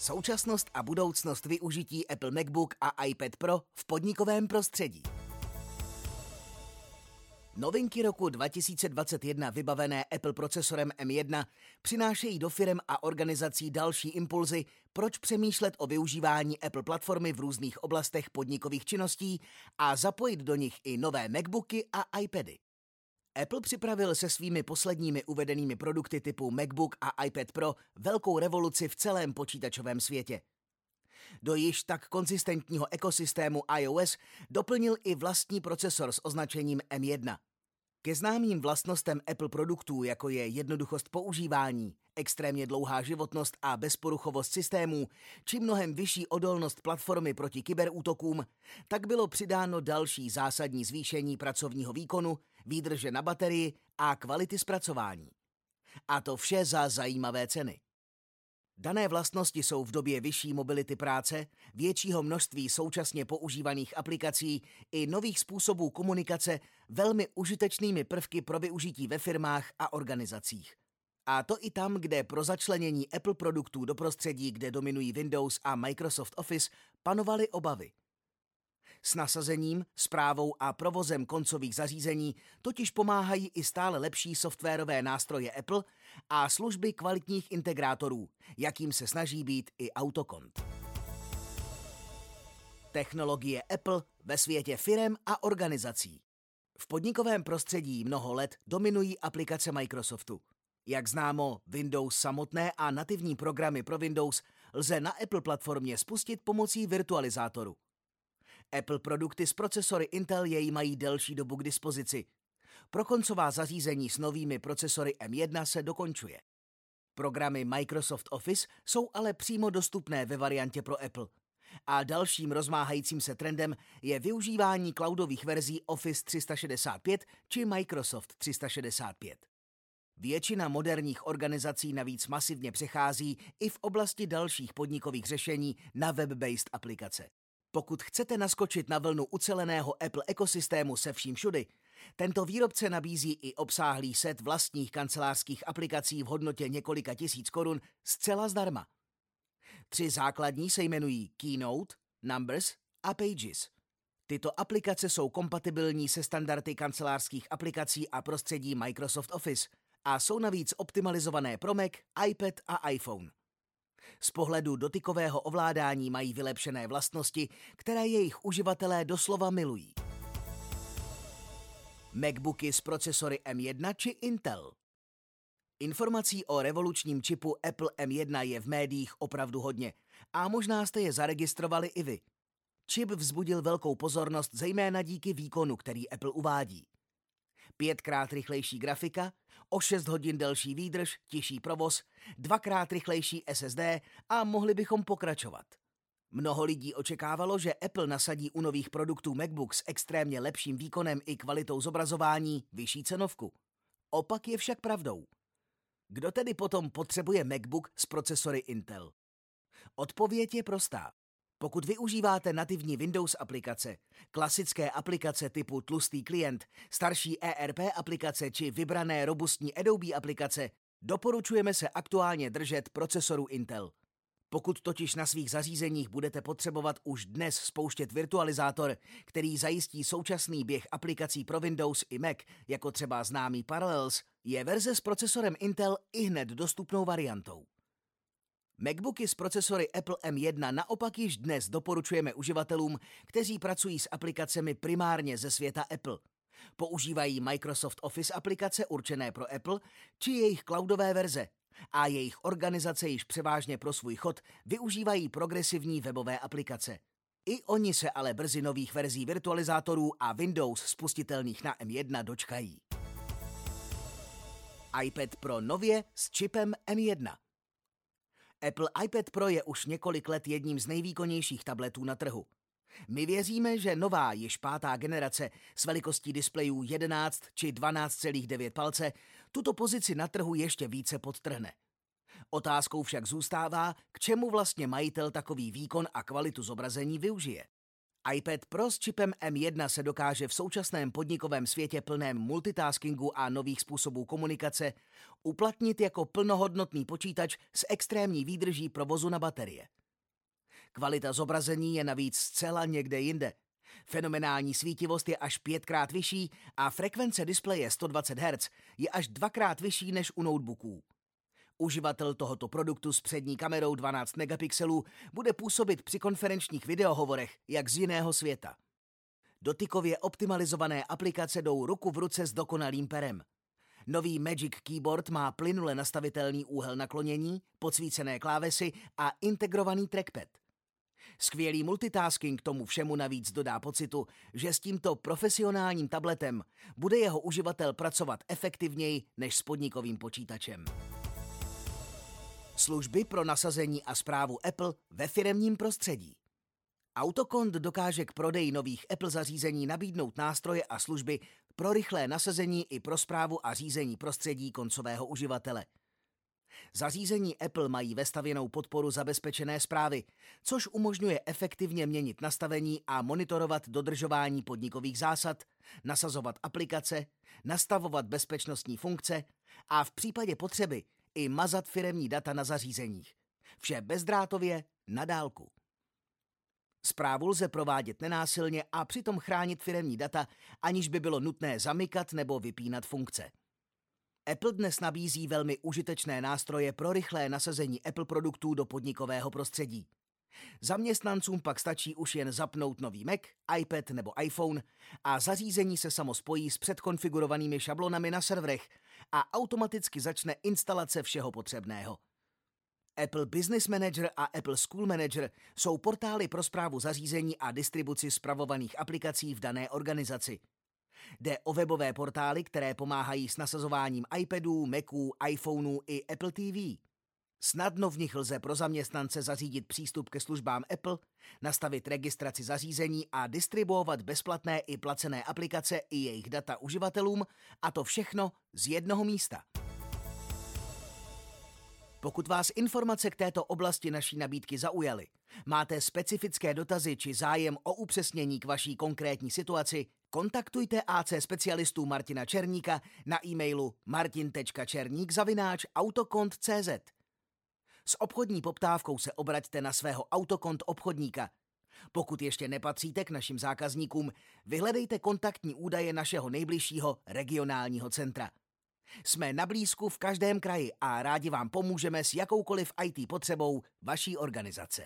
Současnost a budoucnost využití Apple MacBook a iPad Pro v podnikovém prostředí. Novinky roku 2021 vybavené Apple procesorem M1 přinášejí do firm a organizací další impulzy, proč přemýšlet o využívání Apple platformy v různých oblastech podnikových činností a zapojit do nich i nové MacBooky a iPady. Apple připravil se svými posledními uvedenými produkty typu MacBook a iPad Pro velkou revoluci v celém počítačovém světě. Do již tak konzistentního ekosystému iOS doplnil i vlastní procesor s označením M1. Ke známým vlastnostem Apple produktů, jako je jednoduchost používání, extrémně dlouhá životnost a bezporuchovost systémů, či mnohem vyšší odolnost platformy proti kyberútokům, tak bylo přidáno další zásadní zvýšení pracovního výkonu, výdrže na baterii a kvality zpracování. A to vše za zajímavé ceny. Dané vlastnosti jsou v době vyšší mobility práce, většího množství současně používaných aplikací i nových způsobů komunikace velmi užitečnými prvky pro využití ve firmách a organizacích. A to i tam, kde pro začlenění Apple produktů do prostředí, kde dominují Windows a Microsoft Office, panovaly obavy. S nasazením, zprávou a provozem koncových zařízení totiž pomáhají i stále lepší softwarové nástroje Apple a služby kvalitních integrátorů, jakým se snaží být i Autokont. Technologie Apple ve světě firem a organizací. V podnikovém prostředí mnoho let dominují aplikace Microsoftu. Jak známo, Windows samotné a nativní programy pro Windows lze na Apple platformě spustit pomocí virtualizátoru. Apple produkty s procesory Intel jej mají delší dobu k dispozici. Pro koncová zařízení s novými procesory M1 se dokončuje. Programy Microsoft Office jsou ale přímo dostupné ve variantě pro Apple. A dalším rozmáhajícím se trendem je využívání cloudových verzí Office 365 či Microsoft 365. Většina moderních organizací navíc masivně přechází i v oblasti dalších podnikových řešení na web-based aplikace. Pokud chcete naskočit na vlnu uceleného Apple ekosystému se vším všudy, tento výrobce nabízí i obsáhlý set vlastních kancelářských aplikací v hodnotě několika tisíc korun zcela zdarma. Tři základní se jmenují Keynote, Numbers a Pages. Tyto aplikace jsou kompatibilní se standardy kancelářských aplikací a prostředí Microsoft Office a jsou navíc optimalizované pro Mac, iPad a iPhone. Z pohledu dotykového ovládání mají vylepšené vlastnosti, které jejich uživatelé doslova milují. Macbooky s procesory M1 či Intel. Informací o revolučním čipu Apple M1 je v médiích opravdu hodně a možná jste je zaregistrovali i vy. Čip vzbudil velkou pozornost zejména díky výkonu, který Apple uvádí. Pětkrát rychlejší grafika, o 6 hodin delší výdrž, tižší provoz, dvakrát rychlejší SSD a mohli bychom pokračovat. Mnoho lidí očekávalo, že Apple nasadí u nových produktů MacBook s extrémně lepším výkonem i kvalitou zobrazování vyšší cenovku. Opak je však pravdou. Kdo tedy potom potřebuje MacBook s procesory Intel? Odpověď je prostá. Pokud využíváte nativní Windows aplikace, klasické aplikace typu tlustý klient, starší ERP aplikace či vybrané robustní Adobe aplikace, doporučujeme se aktuálně držet procesoru Intel. Pokud totiž na svých zařízeních budete potřebovat už dnes spouštět virtualizátor, který zajistí současný běh aplikací pro Windows i Mac, jako třeba známý Parallels, je verze s procesorem Intel i hned dostupnou variantou. MacBooky s procesory Apple M1 naopak již dnes doporučujeme uživatelům, kteří pracují s aplikacemi primárně ze světa Apple. Používají Microsoft Office aplikace určené pro Apple či jejich cloudové verze a jejich organizace již převážně pro svůj chod využívají progresivní webové aplikace. I oni se ale brzy nových verzí virtualizátorů a Windows spustitelných na M1 dočkají. iPad Pro nově s čipem M1. Apple iPad Pro je už několik let jedním z nejvýkonnějších tabletů na trhu. My věříme, že nová, již pátá generace s velikostí displejů 11 či 12,9 palce tuto pozici na trhu ještě více podtrhne. Otázkou však zůstává, k čemu vlastně majitel takový výkon a kvalitu zobrazení využije. iPad Pro s čipem M1 se dokáže v současném podnikovém světě plném multitaskingu a nových způsobů komunikace uplatnit jako plnohodnotný počítač s extrémní výdrží provozu na baterie. Kvalita zobrazení je navíc zcela někde jinde. Fenomenální svítivost je až pětkrát vyšší a frekvence displeje 120 Hz je až dvakrát vyšší než u notebooků. Uživatel tohoto produktu s přední kamerou 12 megapixelů bude působit při konferenčních videohovorech jak z jiného světa. Dotykově optimalizované aplikace jdou ruku v ruce s dokonalým perem. Nový Magic Keyboard má plynule nastavitelný úhel naklonění, podsvícené klávesy a integrovaný trackpad. Skvělý multitasking tomu všemu navíc dodá pocitu, že s tímto profesionálním tabletem bude jeho uživatel pracovat efektivněji než s podnikovým počítačem. Služby pro nasazení a zprávu Apple ve firemním prostředí. Autokont dokáže k prodeji nových Apple zařízení nabídnout nástroje a služby pro rychlé nasazení i pro zprávu a řízení prostředí koncového uživatele. Zařízení Apple mají vestavěnou podporu zabezpečené zprávy, což umožňuje efektivně měnit nastavení a monitorovat dodržování podnikových zásad, nasazovat aplikace, nastavovat bezpečnostní funkce a v případě potřeby i mazat firemní data na zařízeních. Vše bezdrátově, na dálku. Zprávu lze provádět nenásilně a přitom chránit firemní data, aniž by bylo nutné zamykat nebo vypínat funkce. Apple dnes nabízí velmi užitečné nástroje pro rychlé nasazení Apple produktů do podnikového prostředí. Zaměstnancům pak stačí už jen zapnout nový Mac, iPad nebo iPhone a zařízení se samo spojí s předkonfigurovanými šablonami na serverech a automaticky začne instalace všeho potřebného. Apple Business Manager a Apple School Manager jsou portály pro zprávu zařízení a distribuci spravovaných aplikací v dané organizaci. Jde o webové portály, které pomáhají s nasazováním iPadů, Maců, iPhoneů i Apple TV. Snadno v nich lze pro zaměstnance zařídit přístup ke službám Apple, nastavit registraci zařízení a distribuovat bezplatné i placené aplikace i jejich data uživatelům, a to všechno z jednoho místa. Pokud vás informace k této oblasti naší nabídky zaujaly, máte specifické dotazy či zájem o upřesnění k vaší konkrétní situaci, kontaktujte AC specialistů Martina Černíka na e-mailu martin.černík autokont.cz. S obchodní poptávkou se obraťte na svého autokont obchodníka. Pokud ještě nepatříte k našim zákazníkům, vyhledejte kontaktní údaje našeho nejbližšího regionálního centra. Jsme na blízku v každém kraji a rádi vám pomůžeme s jakoukoliv IT potřebou vaší organizace.